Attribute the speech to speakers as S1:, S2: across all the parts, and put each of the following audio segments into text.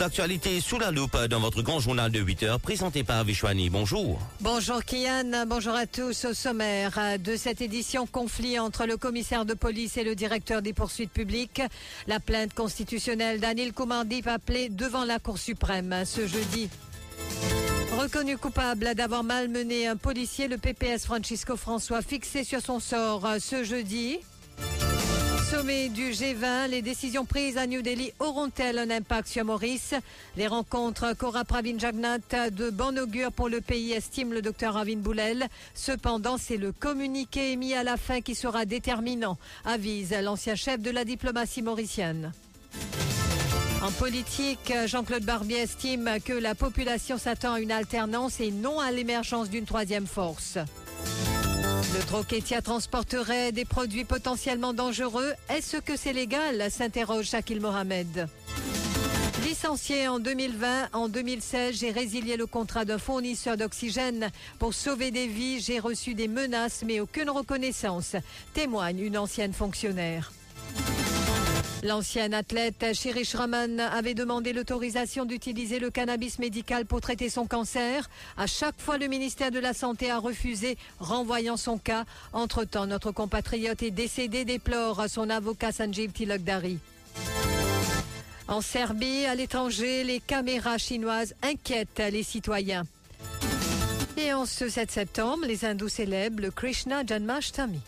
S1: L'actualité sous la loupe dans votre grand journal de 8 heures présenté par Vishwani. Bonjour.
S2: Bonjour Kian, bonjour à tous. Au sommaire de cette édition, conflit entre le commissaire de police et le directeur des poursuites publiques. La plainte constitutionnelle d'Anil Koumandip appelée devant la Cour suprême ce jeudi. Reconnu coupable d'avoir malmené un policier, le PPS Francisco François fixé sur son sort ce jeudi. Sommet du G20, les décisions prises à New Delhi auront-elles un impact sur Maurice? Les rencontres Cora Pravin Jagnat de bon augure pour le pays, estime le docteur Ravin Boulel. Cependant, c'est le communiqué émis à la fin qui sera déterminant, avise l'ancien chef de la diplomatie mauricienne. En politique, Jean-Claude Barbier estime que la population s'attend à une alternance et non à l'émergence d'une troisième force. Le Troquetia transporterait des produits potentiellement dangereux. Est-ce que c'est légal s'interroge Shakil Mohamed. Licencié en 2020, en 2016, j'ai résilié le contrat d'un fournisseur d'oxygène pour sauver des vies. J'ai reçu des menaces mais aucune reconnaissance, témoigne une ancienne fonctionnaire. L'ancienne athlète Shirish Raman avait demandé l'autorisation d'utiliser le cannabis médical pour traiter son cancer. À chaque fois, le ministère de la Santé a refusé, renvoyant son cas. Entre-temps, notre compatriote est décédé, déplore son avocat Sanjeev Tilakdari. En Serbie, à l'étranger, les caméras chinoises inquiètent les citoyens. Et en ce 7 septembre, les hindous célèbrent le Krishna Janmashtami.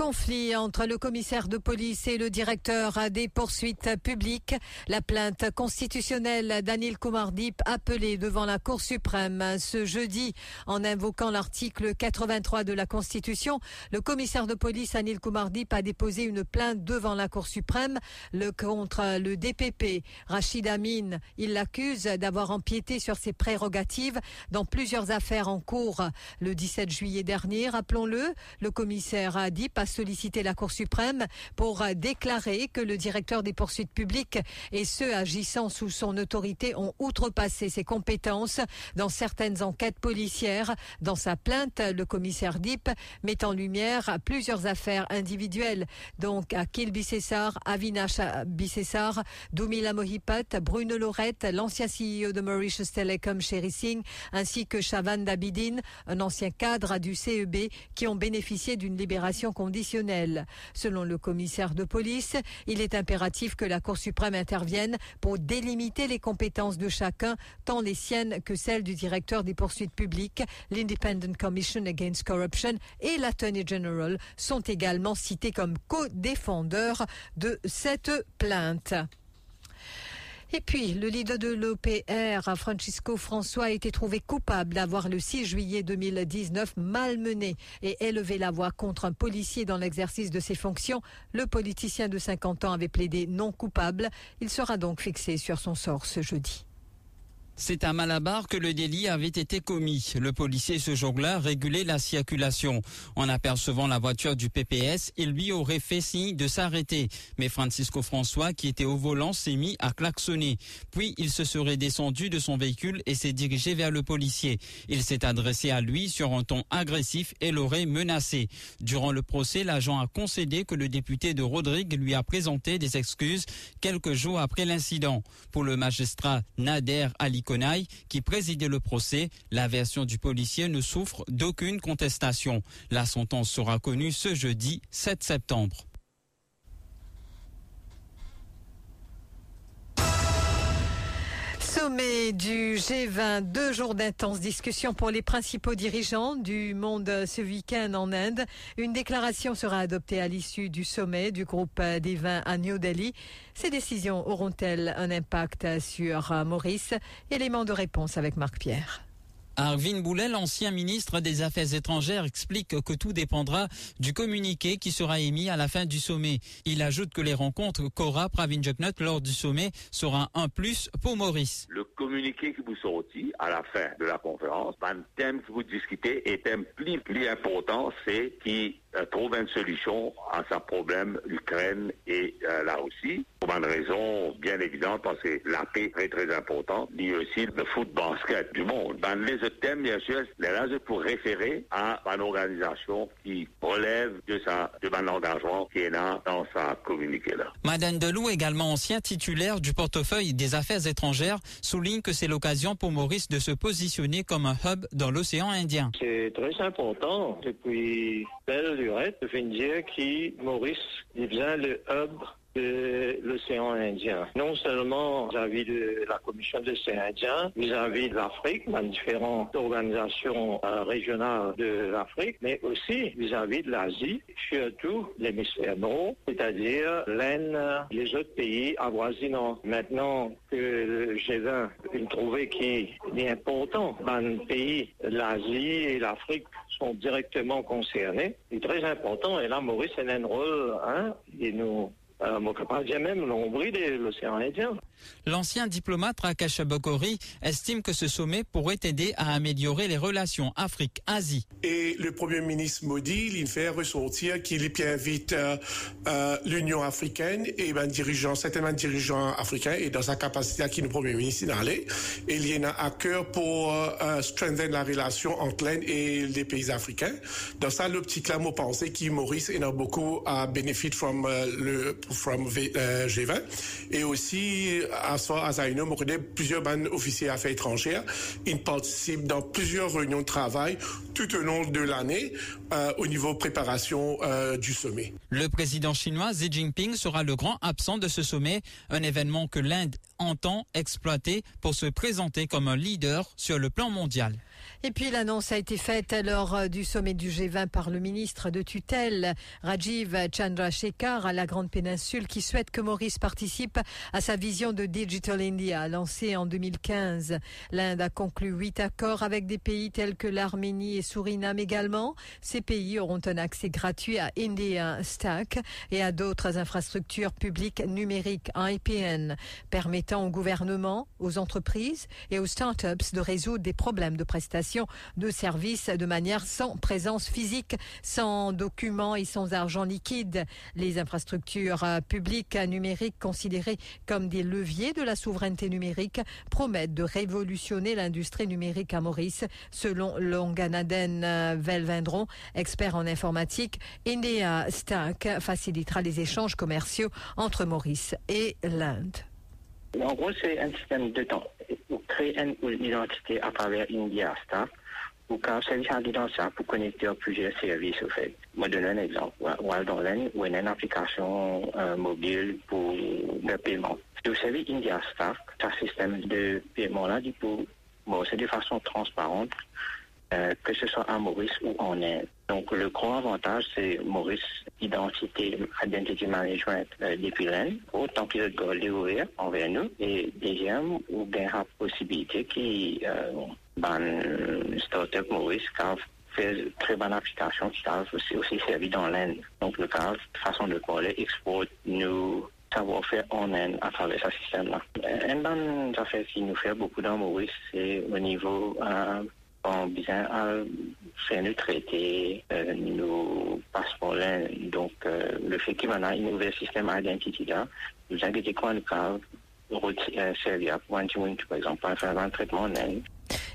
S2: Conflit entre le commissaire de police et le directeur des poursuites publiques. La plainte constitutionnelle d'Anil Koumardip appelée devant la Cour suprême ce jeudi en invoquant l'article 83 de la Constitution. Le commissaire de police Anil Koumardip a déposé une plainte devant la Cour suprême contre le DPP. Rachid Amin, il l'accuse d'avoir empiété sur ses prérogatives dans plusieurs affaires en cours. Le 17 juillet dernier, rappelons-le, le commissaire a sollicité la Cour suprême pour déclarer que le directeur des poursuites publiques et ceux agissant sous son autorité ont outrepassé ses compétences dans certaines enquêtes policières. Dans sa plainte, le commissaire Dip met en lumière plusieurs affaires individuelles, donc Akil Bissessar, Avinash Bissessar, Doumila Mohipat, Bruno Lorette, l'ancien CEO de Mauritius Telecom, Sherry Singh, ainsi que Shavan Dabidin, un ancien cadre du CEB, qui ont bénéficié d'une libération conditionnelle. Selon le commissaire de police, il est impératif que la Cour suprême intervienne pour délimiter les compétences de chacun, tant les siennes que celles du directeur des poursuites publiques, l'Independent Commission Against Corruption et l'Attorney General sont également cités comme co-défendeurs de cette plainte. Et puis, le leader de l'OPR, Francisco François, a été trouvé coupable d'avoir le 6 juillet 2019 malmené et élevé la voix contre un policier dans l'exercice de ses fonctions. Le politicien de 50 ans avait plaidé non coupable. Il sera donc fixé sur son sort ce jeudi.
S3: C'est à Malabar que le délit avait été commis. Le policier ce jour-là régulait la circulation. En apercevant la voiture du PPS, il lui aurait fait signe de s'arrêter. Mais Francisco François, qui était au volant, s'est mis à klaxonner. Puis il se serait descendu de son véhicule et s'est dirigé vers le policier. Il s'est adressé à lui sur un ton agressif et l'aurait menacé. Durant le procès, l'agent a concédé que le député de Rodrigue lui a présenté des excuses quelques jours après l'incident. Pour le magistrat Nader Ali qui présidait le procès, la version du policier ne souffre d'aucune contestation. La sentence sera connue ce jeudi 7 septembre.
S2: Sommet du G20, deux jours d'intenses discussions pour les principaux dirigeants du monde ce week-end en Inde. Une déclaration sera adoptée à l'issue du sommet du groupe des vins à New Delhi. Ces décisions auront-elles un impact sur Maurice? Élément de réponse avec Marc Pierre.
S3: Arvin Boulet, l'ancien ministre des Affaires étrangères, explique que tout dépendra du communiqué qui sera émis à la fin du sommet. Il ajoute que les rencontres qu'aura Pravin lors du sommet sera un plus pour Maurice.
S4: Le communiqué qui vous sortit à la fin de la conférence, un thème que vous discutez est un plus, plus important, c'est qui trouve une solution à sa problème l'Ukraine et euh, la Russie. Pour une raison bien évidente, parce que la paix est très très importante, mais aussi le foot basket du monde. Dans les autres thèmes, bien sûr, là, je pour référer à une organisation qui relève de sa de mon engagement qui est là dans sa communiqué là.
S3: Madame Delou, également ancien titulaire du portefeuille des affaires étrangères, souligne que c'est l'occasion pour Maurice de se positionner comme un hub dans l'océan Indien.
S5: C'est très important depuis belle durée de dire que Maurice est bien le hub de l'océan Indien. Non seulement vis-à-vis de la Commission de l'océan Indien, vis-à-vis de l'Afrique, dans différentes organisations euh, régionales de l'Afrique, mais aussi vis-à-vis de l'Asie, surtout l'hémisphère nord, c'est-à-dire l'Inde, les autres pays avoisinants. Maintenant que le G20 a trouvé qu'il est important dans les pays, l'Asie et l'Afrique sont directement concernés, c'est très important. Et là, Maurice a un rôle, hein, et nous euh, même l'ombre de l'océan Indien.
S3: L'ancien diplomate Rakesh Bokori estime que ce sommet pourrait aider à améliorer les relations Afrique-Asie.
S6: Et le Premier ministre Modi, il fait ressortir qu'il invite euh, euh, l'Union africaine et ben, dirigeant, certainement dirigeants africains et dans sa capacité à qui le Premier ministre d'aller. Et il y en a à cœur pour euh, strengthen la relation entre l'Inde et les pays africains. Dans ça, l'optique là, moi, pensé qu'il Maurice en a beaucoup à bénéficier from le from G20 et aussi à soi, à Zaino, plusieurs bandes officiers affaires étrangères. Ils participent dans plusieurs réunions de travail tout au long de l'année euh, au niveau préparation euh, du sommet.
S3: Le président chinois Xi Jinping sera le grand absent de ce sommet, un événement que l'Inde entend exploiter pour se présenter comme un leader sur le plan mondial.
S2: Et puis l'annonce a été faite lors euh, du sommet du G20 par le ministre de tutelle Rajiv Chandrasekhar à la Grande Péninsule qui souhaite que Maurice participe à sa vision de Digital India lancée en 2015. L'Inde a conclu huit accords avec des pays tels que l'Arménie et Suriname également. Ces pays auront un accès gratuit à India Stack et à d'autres infrastructures publiques numériques IPN permettant au gouvernement, aux entreprises et aux startups de résoudre des problèmes de prestation de services de manière sans présence physique, sans documents et sans argent liquide. Les infrastructures euh, publiques numériques considérées comme des leviers de la souveraineté numérique promettent de révolutionner l'industrie numérique à Maurice, selon Longanaden euh, Velvendron, expert en informatique. India Stack facilitera les échanges commerciaux entre Maurice et l'Inde.
S7: En gros, c'est un système de temps. Vous créez une, identité à travers India Star. Vous créez un service d'identité pour connecter plusieurs services, au fait. Je donne un exemple. Wildland, ou une application euh, mobile pour le paiement. Vous savez, India Star, ce système de paiement-là, du coup, bon, c'est de façon transparente. Euh, que ce soit à Maurice ou en Inde. Donc le grand avantage, c'est Maurice Identité, Identity Management euh, depuis l'Inde, autant qu'il doit l'ouvrir envers nous. Et deuxième, ou bien la possibilité qui euh, ban startup Maurice car fait très bonne application qui a aussi, servi dans l'Inde. Donc le cas, façon de parler, exporte nous savoir-faire en Inde à travers ce système-là. Une bonne affaire qui nous fait beaucoup dans Maurice, c'est au niveau euh, on bien faire le traité, euh, nos passeports. Donc, euh, le fait qu'il y a un nouveau système d'identité là, nous inquiétez quoi le cas, servir pour un par exemple, faire un traitement en Inde.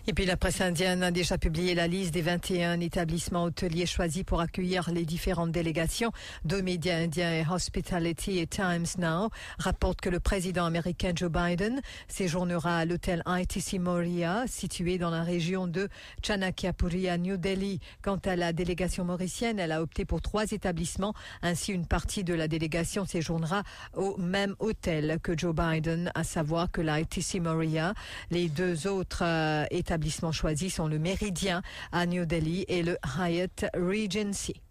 S2: Et puis la presse indienne a déjà publié la liste des 21 établissements hôteliers choisis pour accueillir les différentes délégations. Deux médias indiens et Hospitality et Times Now rapportent que le président américain Joe Biden séjournera à l'hôtel ITC Moria, situé dans la région de Chanakyapuri à New Delhi. Quant à la délégation mauricienne, elle a opté pour trois établissements. Ainsi, une partie de la délégation séjournera au même hôtel que Joe Biden, à savoir que l'ITC Moria. Les deux autres euh, établissements établissements choisis sont le Méridien à New Delhi et le Hyatt Regency.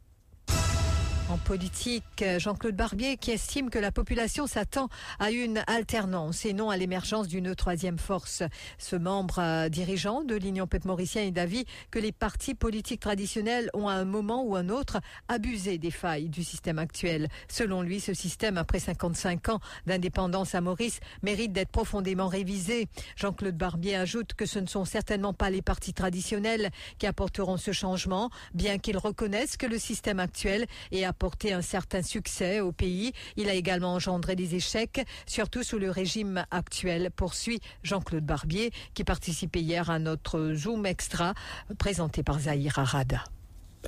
S2: Politique, Jean-Claude Barbier qui estime que la population s'attend à une alternance et non à l'émergence d'une troisième force. Ce membre euh, dirigeant de l'Union peuple mauricien est d'avis que les partis politiques traditionnels ont à un moment ou un autre abusé des failles du système actuel. Selon lui, ce système, après 55 ans d'indépendance à Maurice, mérite d'être profondément révisé. Jean-Claude Barbier ajoute que ce ne sont certainement pas les partis traditionnels qui apporteront ce changement, bien qu'ils reconnaissent que le système actuel ait apporté un certain succès au pays. Il a également engendré des échecs, surtout sous le régime actuel, poursuit Jean-Claude Barbier, qui participait hier à notre Zoom Extra présenté par Zahir Arada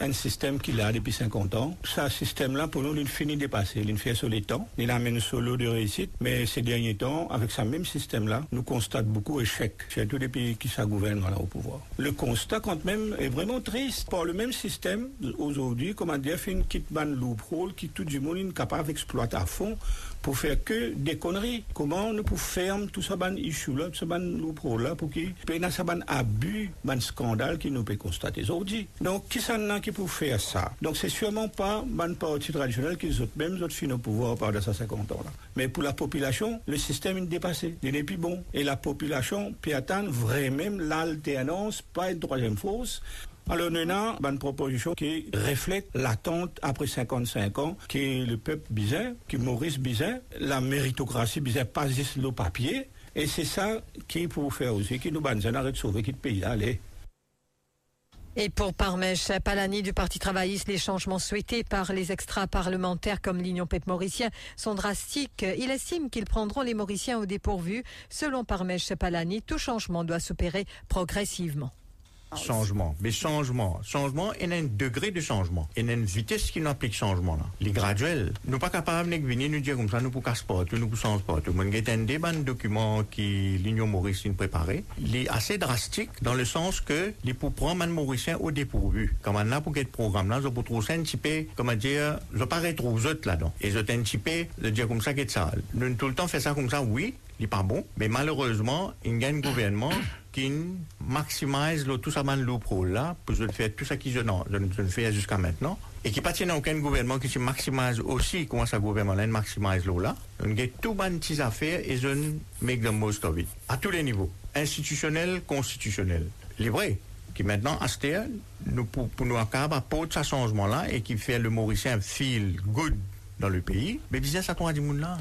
S8: un système qu'il a depuis 50 ans. Ce système-là, pour nous, il finit de passer. Il fait sur les temps. Il amène solo de réussite. Mais ces derniers temps, avec ce même système-là, nous constatons beaucoup d'échecs tous les pays qui ça gouverne là, au pouvoir. Le constat, quand même, est vraiment triste. Par le même système, aujourd'hui, comment dire, fait une bande loophole qui tout du monde est capable d'exploiter à fond pour faire que des conneries. Comment on peut fermer tout ça, ban issue là, tout ça, ban loophole là, pour qu'il y ait un abus, un scandale qui nous peut constater aujourd'hui. Donc, qui ça qui peut faire ça? Donc, c'est sûrement pas un parti traditionnel qui ont même autres fin au pouvoir pendant ces 50 ans là. Mais pour la population, le système est dépassé. Il n'est plus bon. Et la population peut attendre vraiment l'alternance, pas une troisième force. Alors, avons une proposition qui reflète l'attente après 55 ans, qui est le peuple bizarre, qui Maurice bizarre, la méritocratie bizarre, pas juste le papier. Et c'est ça qui pour faire aussi, qui nous arrête de sauver qui pays. Allez.
S2: Et pour Parmèche Palani du Parti travailliste, les changements souhaités par les extra-parlementaires comme l'Union PEP mauricien sont drastiques. Il estime qu'ils prendront les Mauriciens au dépourvu. Selon Parmèche Palani, tout changement doit s'opérer progressivement.
S9: Changement. Mais changement. Changement, il y a un degré de changement. Il y a une vitesse qui nous applique changement là. Les graduels. Nous sommes pas capables de venir nous dire comme ça, nous pour casse pas, nous pour changer pas. Nous avons un débat de documents qui l'Union Mauricienne préparé. Il est assez drastique dans le sens que les pour prendre un Mauricien au dépourvu. Comme on a pour quel programme là, je peux trouver un peu, comment dire, je pas retrouver autres là-dedans. Et je un petit peu de dire comme ça qu'est ça. Nous tout le temps fait ça comme ça, oui, il n'est pas bon, mais malheureusement, il y a un gouvernement qui maximise le, tout ça pro là, pour je faire tout ça qui je, ne fais jusqu'à maintenant, et qui pas aucun gouvernement qui se maximise aussi, comment ça gouvernement là, maximise l'eau là? On a tout ban petites affaires et je make the most of it. À tous les niveaux. Institutionnel, constitutionnel. Les vrais qui maintenant, à nous, pour, pour nous apporter ce changement-là et qui fait le Mauricien feel good dans le pays, mais bizarre ça à du monde là.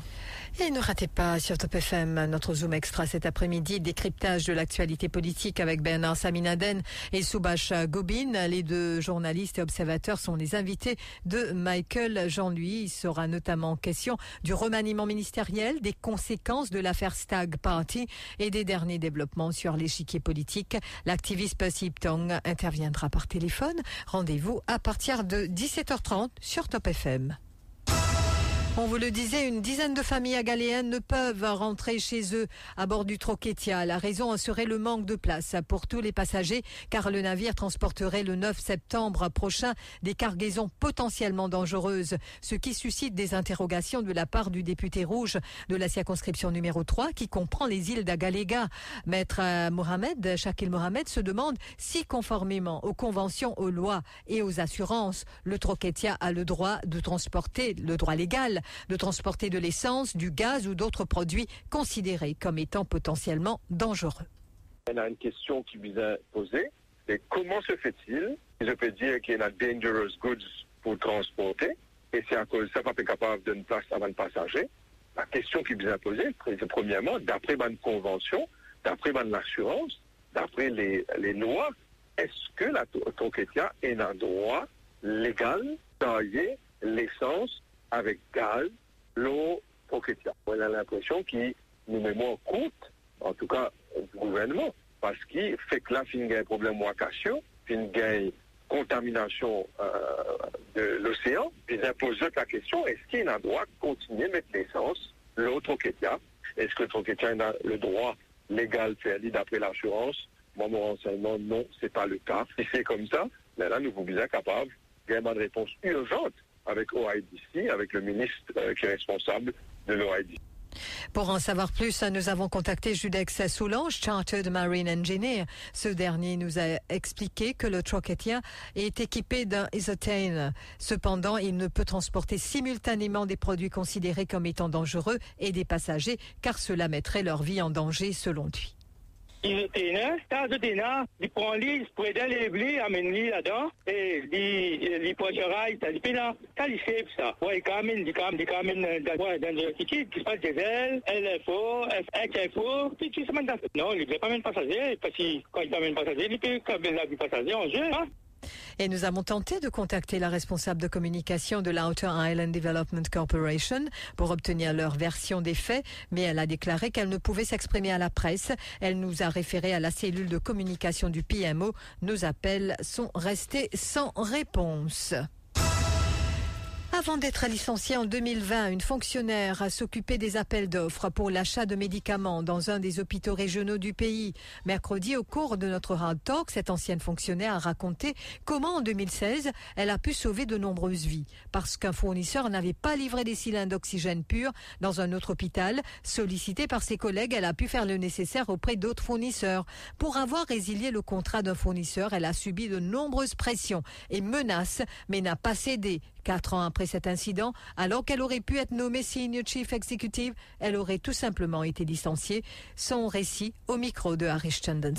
S2: Et ne ratez pas sur Top FM notre Zoom Extra cet après-midi, décryptage de l'actualité politique avec Bernard Saminaden et Soubash Gobin. Les deux journalistes et observateurs sont les invités de Michael Jean-Louis. Il sera notamment question du remaniement ministériel, des conséquences de l'affaire Stag Party et des derniers développements sur l'échiquier politique. L'activiste Sip Tong interviendra par téléphone. Rendez-vous à partir de 17h30 sur Top FM. On vous le disait, une dizaine de familles agaléennes ne peuvent rentrer chez eux à bord du Troquetia. La raison serait le manque de place pour tous les passagers, car le navire transporterait le 9 septembre prochain des cargaisons potentiellement dangereuses, ce qui suscite des interrogations de la part du député rouge de la circonscription numéro 3, qui comprend les îles d'Agalega. Maître Mohamed, Shakil Mohamed, se demande si, conformément aux conventions, aux lois et aux assurances, le Troquetia a le droit de transporter, le droit légal, de transporter de l'essence, du gaz ou d'autres produits considérés comme étant potentiellement dangereux.
S10: Y a une question qui vous a posée, c'est comment se fait-il Je peux dire qu'il y a dangerous goods pour transporter, et c'est à cause de ça qu'on pas capable de place avant le passager. La question qui vous a posée, c'est premièrement, d'après ma convention, d'après ma assurance, d'après les, lois, est-ce que la Toketia est un droit légal d'envoyer l'essence avec gaz, l'eau, etc. On a l'impression qu'il nous met moins compte, en tout cas au gouvernement, parce qu'il fait que là, il y a un problème de il y a une contamination euh, de l'océan, ils imposent la question, est-ce qu'il a le droit de continuer à mettre l'essence, l'eau, etc. Est-ce que le a le droit légal faire d'après l'assurance? Moi, mon renseignement, non, c'est pas le cas. Si c'est comme ça, mais là, nous vous bien capables, il y a une réponse urgente avec OIDC, avec le ministre euh, qui est responsable de l'OIDC.
S2: Pour en savoir plus, nous avons contacté Judex Soulange, Chartered Marine Engineer. Ce dernier nous a expliqué que le Troquetien est équipé d'un Isotane. Cependant, il ne peut transporter simultanément des produits considérés comme étant dangereux et des passagers, car cela mettrait leur vie en danger selon lui.
S5: Et il, il pointe rail, il fait là, ça il fait ça. Ouais, il camine, il camine, il camine dans, dans le ticket, il passe des ailes, LFO, FO, puis tu se met dans Non, il ne veut pas mettre passager, parce que quand il amène passager, il peut caminer la passager en jeu, hein.
S2: Et nous avons tenté de contacter la responsable de communication de l'Outer Island Development Corporation pour obtenir leur version des faits, mais elle a déclaré qu'elle ne pouvait s'exprimer à la presse. Elle nous a référé à la cellule de communication du PMO. Nos appels sont restés sans réponse. Avant d'être licenciée en 2020, une fonctionnaire a s'occupé des appels d'offres pour l'achat de médicaments dans un des hôpitaux régionaux du pays. Mercredi, au cours de notre Hard Talk, cette ancienne fonctionnaire a raconté comment en 2016, elle a pu sauver de nombreuses vies. Parce qu'un fournisseur n'avait pas livré des cylindres d'oxygène pur dans un autre hôpital, sollicitée par ses collègues, elle a pu faire le nécessaire auprès d'autres fournisseurs. Pour avoir résilié le contrat d'un fournisseur, elle a subi de nombreuses pressions et menaces, mais n'a pas cédé. Quatre ans après cet incident, alors qu'elle aurait pu être nommée Senior Chief Executive, elle aurait tout simplement été licenciée. Son récit au micro de Harish Chandan.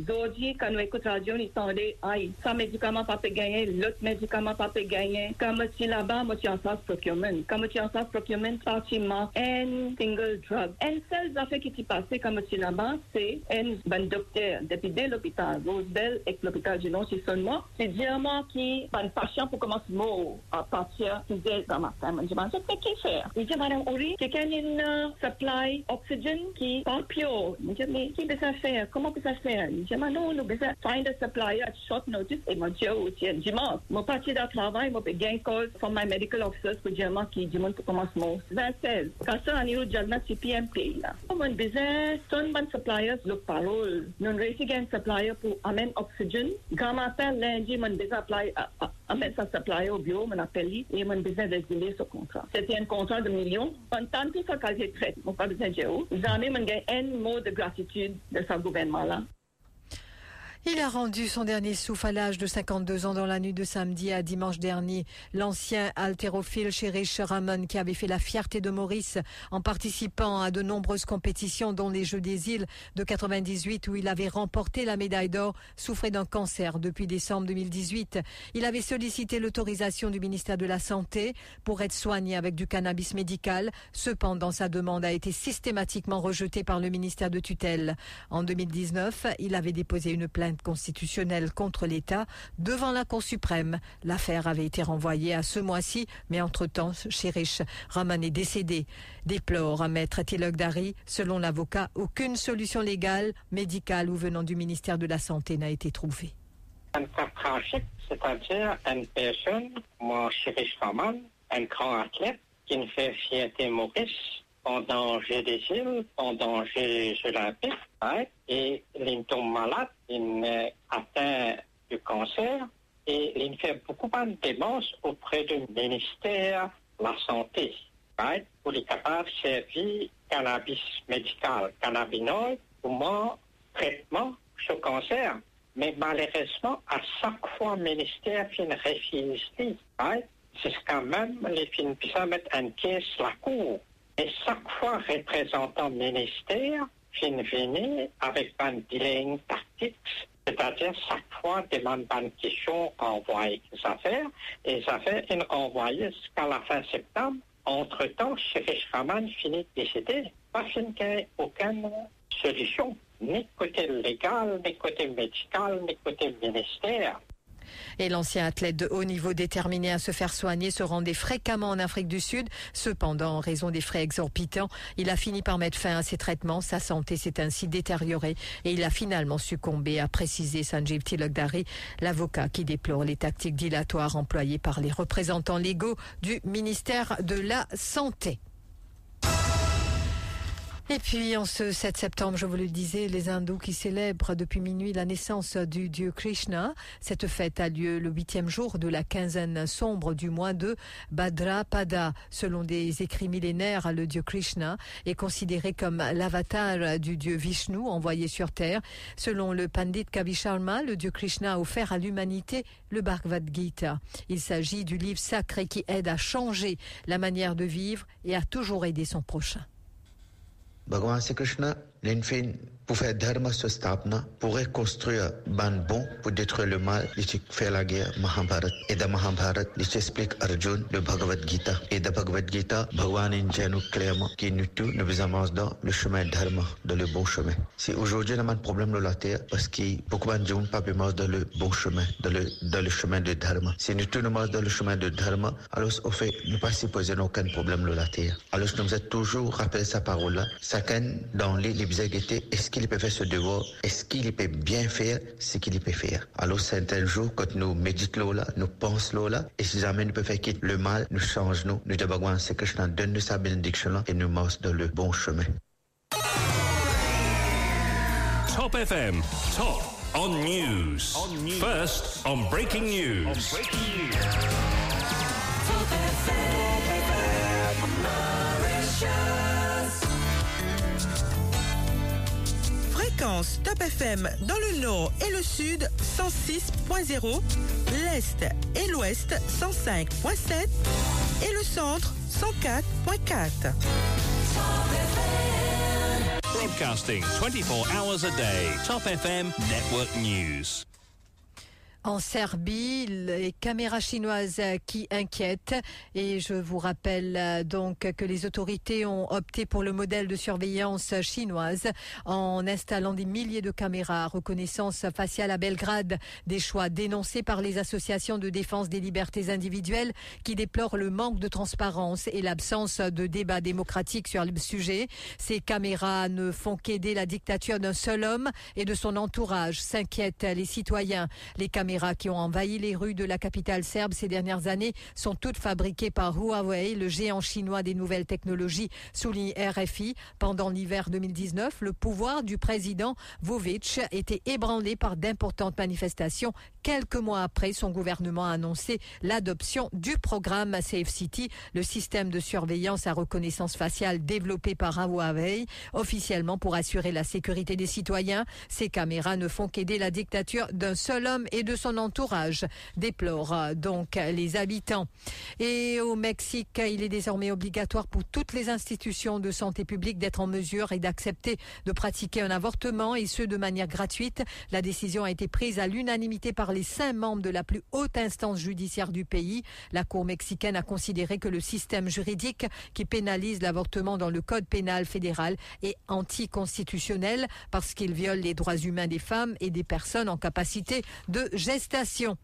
S11: Aujourd'hui, quand nous écoutons radio, nous entendons, aïe, ça médicament pas peut gagner, l'autre médicament pas peut gagner. Quand je suis là-bas, je suis en face procurement. Quand je suis en face procurement, pratiquement, un single drug. Un seul affaire qui s'est passé quand je suis là-bas, c'est un bon docteur, depuis dès l'hôpital, Rosebell et l'hôpital du Nord, c'est seulement, c'est diamant qui, un patient pour commencer mot à partir, qui disait dans ma femme, je me dis, mais qu'est-ce faire? Il dit, madame Ori, quelqu'un a une supply oxygène qui pas pure. Je dis, mais qui peut ça faire? Comment peut ça faire? Je dis, non, nous devons find a supplier at short notice. Et mon Dieu, aussi, je dis, mon parti de travail, mon gain call from my medical officers pour dire, qui dit, mon commencement. 26. Quand ça, on est au diagnostic CPMP, là. Mon besoin, son bon suppliers, le parole. Nous un supplier pour amener oxygène. Quand matin, lundi, mon besoin sa supplier au bureau, mon appel, et mon besoin résilier ce contrat. C'était un contrat de millions. En tant que ça, quand j'ai traité, mon pas besoin de géo. Jamais, gain un mot de gratitude de ce gouvernement-là.
S2: Il a rendu son dernier souffle à l'âge de 52 ans dans la nuit de samedi à dimanche dernier. L'ancien haltérophile Chérich Ramon, qui avait fait la fierté de Maurice en participant à de nombreuses compétitions, dont les Jeux des îles de 98 où il avait remporté la médaille d'or, souffrait d'un cancer depuis décembre 2018. Il avait sollicité l'autorisation du ministère de la Santé pour être soigné avec du cannabis médical. Cependant, sa demande a été systématiquement rejetée par le ministère de tutelle. En 2019, il avait déposé une plainte constitutionnelle contre l'État devant la Cour suprême. L'affaire avait été renvoyée à ce mois-ci, mais entre-temps, Chérich Raman est décédé. Déplore à Maître Tilok Dari, selon l'avocat, aucune solution légale, médicale ou venant du ministère de la Santé n'a été trouvée.
S12: Pendant j'ai des îles, pendant j'ai olympiques, hein, et il tombe malade, il atteint du cancer, et il fait beaucoup de dépenses auprès du ministère de la Santé, hein, pour les capables de servir cannabis médical, cannabinoïde, pour mon traitement sur cancer. Mais malheureusement, à chaque fois, le ministère fait une c'est quand même les films qui mettre en caisse la cour. Et chaque fois, représentant ministère vient venir avec un dealing tactique, c'est-à-dire chaque fois demande une question, envoyer des affaires, et les affaires sont envoyées jusqu'à la fin septembre. Entre-temps, Chérich Raman finit de décéder, pas ait aucune solution, ni côté légal, ni côté médical, ni côté ministère.
S2: Et l'ancien athlète de haut niveau déterminé à se faire soigner se rendait fréquemment en Afrique du Sud. Cependant, en raison des frais exorbitants, il a fini par mettre fin à ses traitements. Sa santé s'est ainsi détériorée et il a finalement succombé, a précisé Sanjeev Tilakdari, l'avocat qui déplore les tactiques dilatoires employées par les représentants légaux du ministère de la Santé. Et puis, en ce 7 septembre, je vous le disais, les hindous qui célèbrent depuis minuit la naissance du dieu Krishna. Cette fête a lieu le huitième jour de la quinzaine sombre du mois de Bhadrapada. Selon des écrits millénaires, le dieu Krishna est considéré comme l'avatar du dieu Vishnu envoyé sur terre. Selon le Pandit Kavi Sharma, le dieu Krishna a offert à l'humanité le Bhagavad Gita. Il s'agit du livre sacré qui aide à changer la manière de vivre et à toujours aider son prochain.
S13: भगवान श्री कृष्ण ने pour faire dharma sa stapna, pour reconstruire ban bon, pour détruire le mal, il fait la guerre Mahabharat. Et dans Mahabharat, il explique Arjun le Bhagavad Gita. Et dans Bhagavad Gita, Bhagavan nous clairement qui nous tous nous avance dans le chemin dharma, dans le bon chemin. Si aujourd'hui on a un problème dans la terre, parce que beaucoup de gens pas dans le bon chemin, dans le, dans le chemin de dharma. Si nous tous nous dans le chemin de dharma, alors au fait, nous pas supposer aucun problème dans la terre. Alors nous avons toujours rappelé sa parole-là. Chacun dans les, les qu'il peut faire ce devoir? Est-ce qu'il peut bien faire ce qu'il peut faire? Alors, c'est un jour, quand nous méditons là, nous pensons là, et si jamais nous pouvons faire quitter le mal, nous changeons, nous devons ce que je donne de sa bénédiction là, et nous marchons dans le bon chemin.
S14: Top FM, top on news. On news. First on breaking news. On breaking news. Top FM,
S15: Top FM dans le nord et le sud 106.0, l'est et l'ouest 105.7 et le centre 104.4.
S14: Broadcasting 24 hours a day. Top FM Network News.
S2: En Serbie, les caméras chinoises qui inquiètent. Et je vous rappelle euh, donc que les autorités ont opté pour le modèle de surveillance chinoise en installant des milliers de caméras à reconnaissance faciale à Belgrade. Des choix dénoncés par les associations de défense des libertés individuelles qui déplorent le manque de transparence et l'absence de débat démocratique sur le sujet. Ces caméras ne font qu'aider la dictature d'un seul homme et de son entourage, s'inquiètent les citoyens. Les caméras caméras qui ont envahi les rues de la capitale serbe ces dernières années sont toutes fabriquées par Huawei, le géant chinois des nouvelles technologies, souligne RFI. Pendant l'hiver 2019, le pouvoir du président Vovic était ébranlé par d'importantes manifestations. Quelques mois après, son gouvernement a annoncé l'adoption du programme Safe City, le système de surveillance à reconnaissance faciale développé par Huawei, officiellement pour assurer la sécurité des citoyens. Ces caméras ne font qu'aider la dictature d'un seul homme et de son entourage, déplorent donc les habitants. Et au Mexique, il est désormais obligatoire pour toutes les institutions de santé publique d'être en mesure et d'accepter de pratiquer un avortement et ce de manière gratuite. La décision a été prise à l'unanimité par les cinq membres de la plus haute instance judiciaire du pays. La Cour mexicaine a considéré que le système juridique qui pénalise l'avortement dans le Code pénal fédéral est anticonstitutionnel parce qu'il viole les droits humains des femmes et des personnes en capacité de gestation.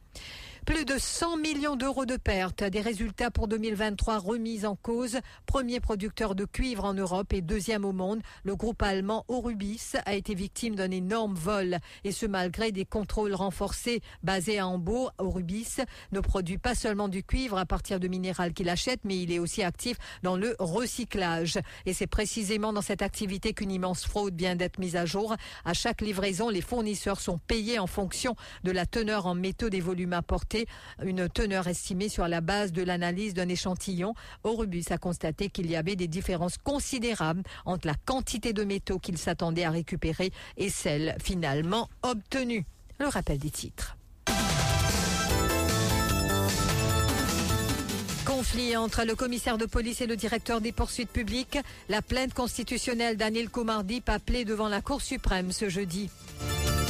S2: Plus de 100 millions d'euros de pertes, des résultats pour 2023 remis en cause. Premier producteur de cuivre en Europe et deuxième au monde, le groupe allemand Orubis a été victime d'un énorme vol. Et ce malgré des contrôles renforcés basés à Hambourg. Orubis ne produit pas seulement du cuivre à partir de minéral qu'il achète, mais il est aussi actif dans le recyclage. Et c'est précisément dans cette activité qu'une immense fraude vient d'être mise à jour. À chaque livraison, les fournisseurs sont payés en fonction de la teneur en métaux des volumes apportés une teneur estimée sur la base de l'analyse d'un échantillon. Orubus a constaté qu'il y avait des différences considérables entre la quantité de métaux qu'il s'attendait à récupérer et celle finalement obtenue. Le rappel des titres. Conflit entre le commissaire de police et le directeur des poursuites publiques. La plainte constitutionnelle d'Anil Koumardip appelée devant la Cour suprême ce jeudi.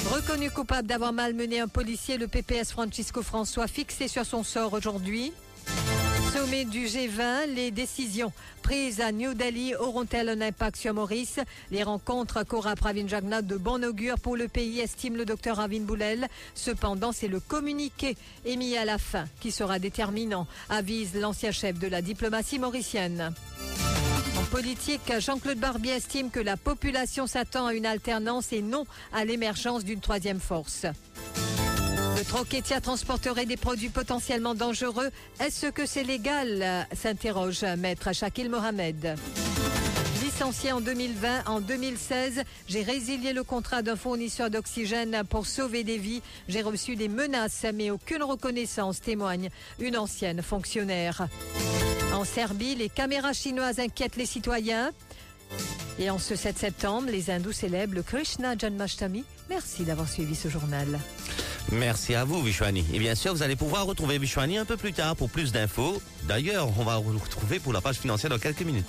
S2: Reconnu coupable d'avoir malmené un policier, le PPS Francisco François fixé sur son sort aujourd'hui. Sommet du G20, les décisions prises à New Delhi auront-elles un impact sur Maurice? Les rencontres Cora Pravin Jagnat de bon augure pour le pays, estime le docteur Ravin Boulel. Cependant, c'est le communiqué émis à la fin qui sera déterminant, avise l'ancien chef de la diplomatie mauricienne. En politique, Jean-Claude Barbier estime que la population s'attend à une alternance et non à l'émergence d'une troisième force. Le Troquetia transporterait des produits potentiellement dangereux. Est-ce que c'est légal? S'interroge maître Shakil Mohamed. licencié en 2020. En 2016, j'ai résilié le contrat d'un fournisseur d'oxygène pour sauver des vies. J'ai reçu des menaces, mais aucune reconnaissance, témoigne une ancienne fonctionnaire. En Serbie, les caméras chinoises inquiètent les citoyens. Et en ce 7 septembre, les hindous célèbrent le Krishna Janmashtami. Merci d'avoir suivi ce journal.
S1: Merci à vous, Vishwani. Et bien sûr, vous allez pouvoir retrouver Vishwani un peu plus tard pour plus d'infos. D'ailleurs, on va vous retrouver pour la page financière dans quelques minutes.